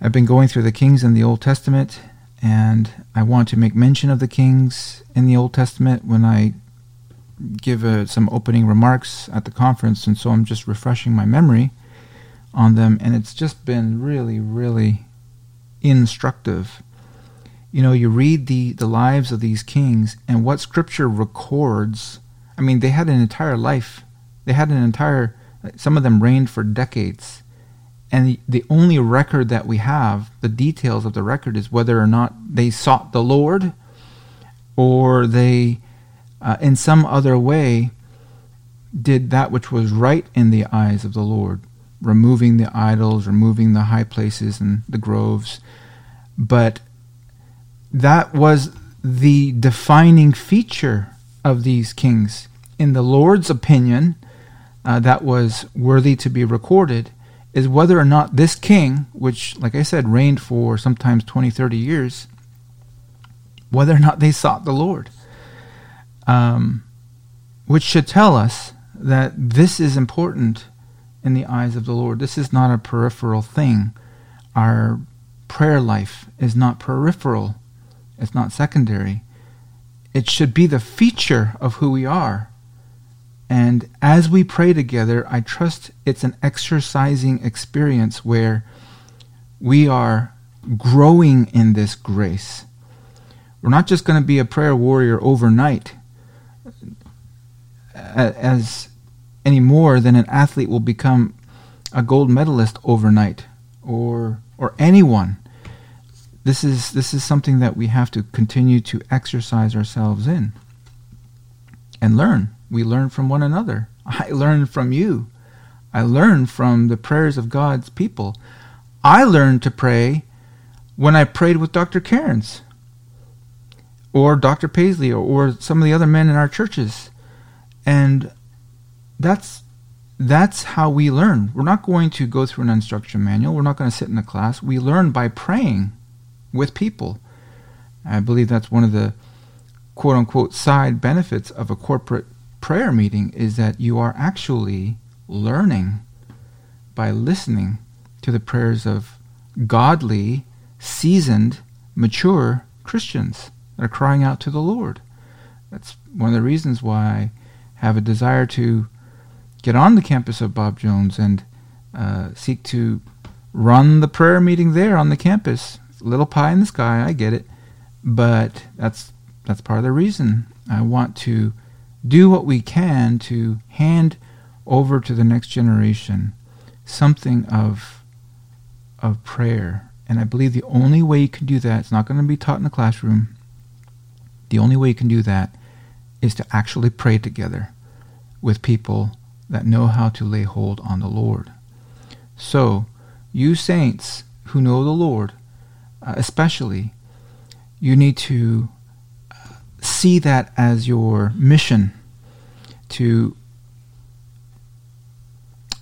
I've been going through the kings in the Old Testament, and I want to make mention of the kings in the Old Testament when I give uh, some opening remarks at the conference, and so I'm just refreshing my memory on them, and it's just been really, really instructive. You know, you read the, the lives of these kings and what Scripture records. I mean, they had an entire life. They had an entire, some of them reigned for decades. And the, only record that we have, the details of the record, is whether or not they sought the Lord or they, uh, in some other way, did that which was right in the eyes of the Lord removing the idols, removing the high places and the groves. But that was the defining feature of these kings. In the Lord's opinion, uh, that was worthy to be recorded is whether or not this king, which, like I said, reigned for sometimes 20, 30 years, whether or not they sought the Lord. Um, which should tell us that this is important in the eyes of the Lord. This is not a peripheral thing. Our prayer life is not peripheral, it's not secondary. It should be the feature of who we are. And as we pray together, I trust it's an exercising experience where we are growing in this grace. We're not just going to be a prayer warrior overnight. As any more than an athlete will become a gold medalist overnight or or anyone this is this is something that we have to continue to exercise ourselves in and learn we learn from one another i learn from you i learn from the prayers of god's people i learned to pray when i prayed with dr cairns or dr paisley or, or some of the other men in our churches and that's that's how we learn. We're not going to go through an instruction manual. We're not going to sit in a class. We learn by praying with people. I believe that's one of the quote unquote side benefits of a corporate prayer meeting is that you are actually learning by listening to the prayers of godly, seasoned, mature Christians that are crying out to the Lord. That's one of the reasons why I have a desire to get on the campus of Bob Jones and uh, seek to run the prayer meeting there on the campus. Little pie in the sky, I get it, but that's that's part of the reason I want to do what we can to hand over to the next generation something of of prayer. And I believe the only way you can do that, it's not going to be taught in the classroom. The only way you can do that is to actually pray together with people that know how to lay hold on the Lord. So, you saints who know the Lord, uh, especially, you need to uh, see that as your mission to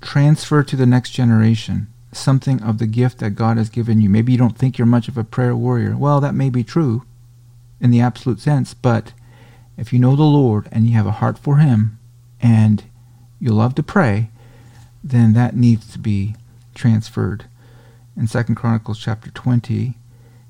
transfer to the next generation something of the gift that God has given you. Maybe you don't think you're much of a prayer warrior. Well, that may be true in the absolute sense, but if you know the Lord and you have a heart for Him and you love to pray, then that needs to be transferred. In Second Chronicles chapter 20,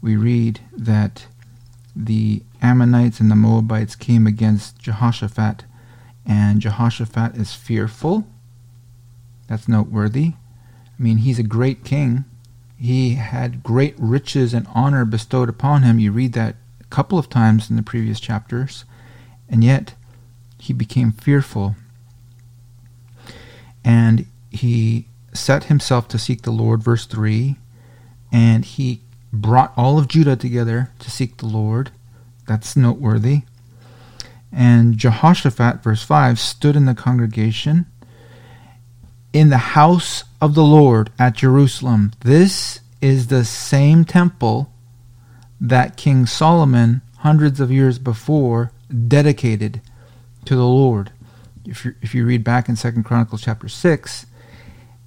we read that the Ammonites and the Moabites came against Jehoshaphat, and Jehoshaphat is fearful. That's noteworthy. I mean, he's a great king. He had great riches and honor bestowed upon him. You read that a couple of times in the previous chapters. And yet, he became fearful and he set himself to seek the Lord, verse 3, and he brought all of Judah together to seek the Lord. That's noteworthy. And Jehoshaphat, verse 5, stood in the congregation in the house of the Lord at Jerusalem. This is the same temple that King Solomon, hundreds of years before, dedicated to the Lord if you if you read back in Second Chronicles chapter six,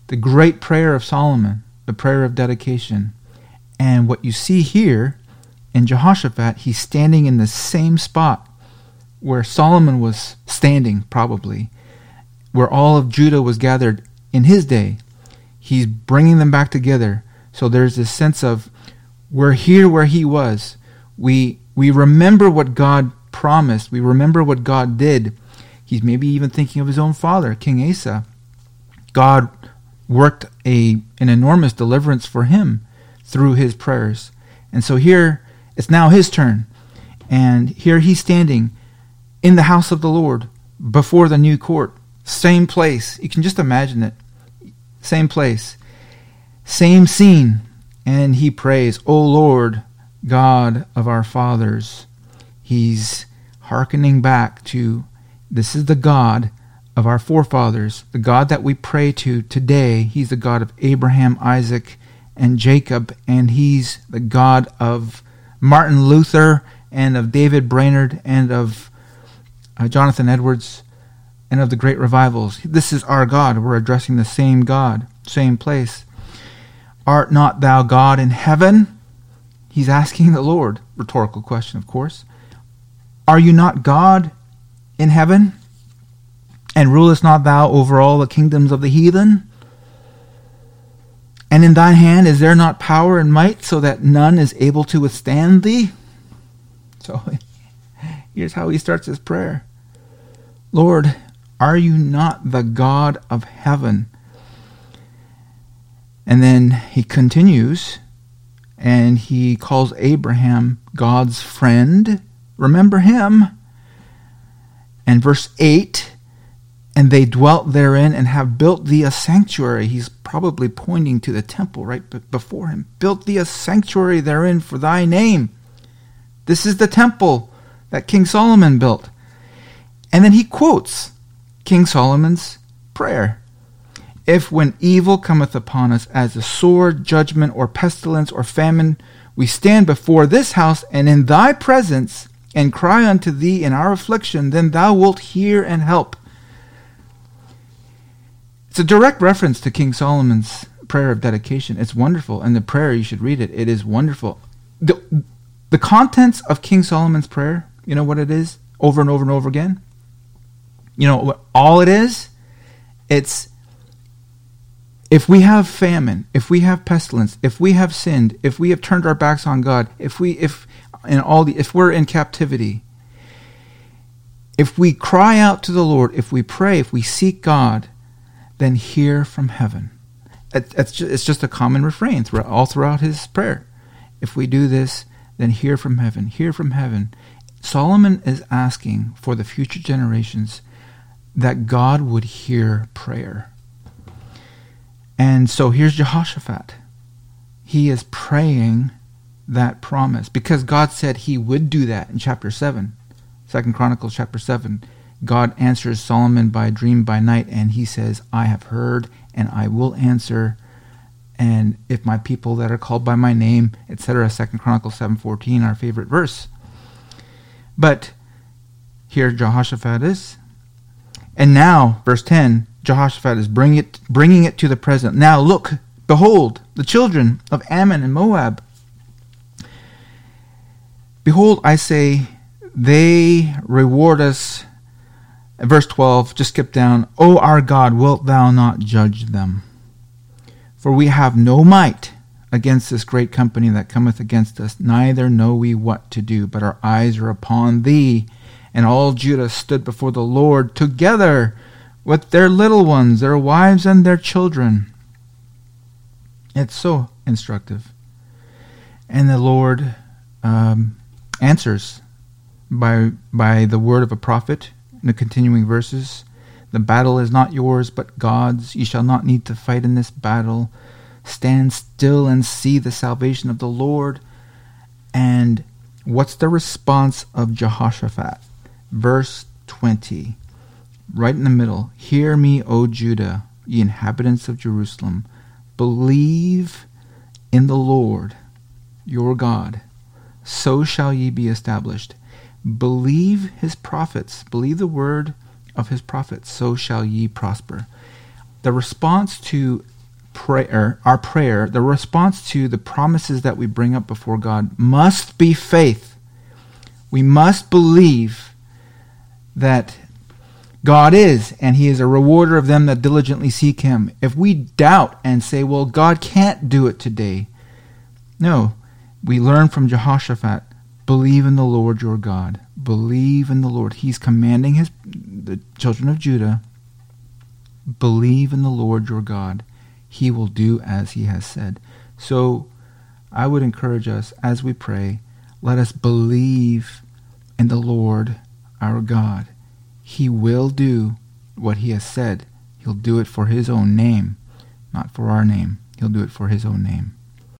the great prayer of Solomon, the prayer of dedication, and what you see here in Jehoshaphat, he's standing in the same spot where Solomon was standing, probably, where all of Judah was gathered in his day. He's bringing them back together So there's this sense of we're here where he was. We we remember what God promised. We remember what God did. He's maybe even thinking of his own father, King Asa. God worked a an enormous deliverance for him through his prayers. And so here it's now his turn. And here he's standing in the house of the Lord before the new court. Same place. You can just imagine it. Same place. Same scene. And he prays, O Lord, God of our fathers. He's hearkening back to this is the God of our forefathers, the God that we pray to today. He's the God of Abraham, Isaac, and Jacob, and he's the God of Martin Luther and of David Brainerd and of uh, Jonathan Edwards and of the great revivals. This is our God. We're addressing the same God, same place. Art not thou God in heaven? He's asking the Lord. Rhetorical question, of course. Are you not God in heaven? And rulest not thou over all the kingdoms of the heathen? And in thine hand is there not power and might, so that none is able to withstand thee? So here's how he starts his prayer Lord, are you not the God of heaven? And then he continues and he calls Abraham God's friend. Remember him. And verse 8 and they dwelt therein and have built thee a sanctuary. He's probably pointing to the temple right before him. Built thee a sanctuary therein for thy name. This is the temple that King Solomon built. And then he quotes King Solomon's prayer. If when evil cometh upon us as a sword, judgment, or pestilence, or famine, we stand before this house and in thy presence and cry unto thee in our affliction, then thou wilt hear and help. It's a direct reference to King Solomon's prayer of dedication. It's wonderful. And the prayer, you should read it. It is wonderful. The, the contents of King Solomon's prayer, you know what it is? Over and over and over again? You know what all it is? It's if we have famine, if we have pestilence, if we have sinned, if we have turned our backs on God, if we if in all the if we're in captivity, if we cry out to the Lord, if we pray, if we seek God, then hear from heaven. It's just, a common refrain all throughout his prayer. If we do this, then hear from heaven. Hear from heaven. Solomon is asking for the future generations that God would hear prayer. And so here's Jehoshaphat. He is praying that promise because God said he would do that in chapter 7. Second Chronicles chapter 7. God answers Solomon by dream by night, and he says, I have heard and I will answer. And if my people that are called by my name, etc., Second Chronicles 7.14, our favorite verse. But here Jehoshaphat is. And now, verse 10, Jehoshaphat is bring it, bringing it to the present. Now look, behold, the children of Ammon and Moab. Behold, I say, they reward us verse 12, just skip down. O our God, wilt thou not judge them? For we have no might against this great company that cometh against us, neither know we what to do, but our eyes are upon thee. And all Judah stood before the Lord together with their little ones, their wives, and their children. It's so instructive. And the Lord um, answers by by the word of a prophet in the continuing verses. The battle is not yours, but God's. Ye shall not need to fight in this battle. Stand still and see the salvation of the Lord. And what's the response of Jehoshaphat? Verse 20, right in the middle. Hear me, O Judah, ye inhabitants of Jerusalem. Believe in the Lord your God, so shall ye be established. Believe his prophets, believe the word of his prophets, so shall ye prosper. The response to prayer, our prayer, the response to the promises that we bring up before God must be faith. We must believe that God is, and He is a rewarder of them that diligently seek Him. If we doubt and say, well, God can't do it today, no, we learn from Jehoshaphat believe in the Lord your God. Believe in the Lord. He's commanding his the children of Judah believe in the Lord your God. He will do as he has said. So I would encourage us as we pray, let us believe in the Lord our God. He will do what he has said. He'll do it for his own name, not for our name. He'll do it for his own name.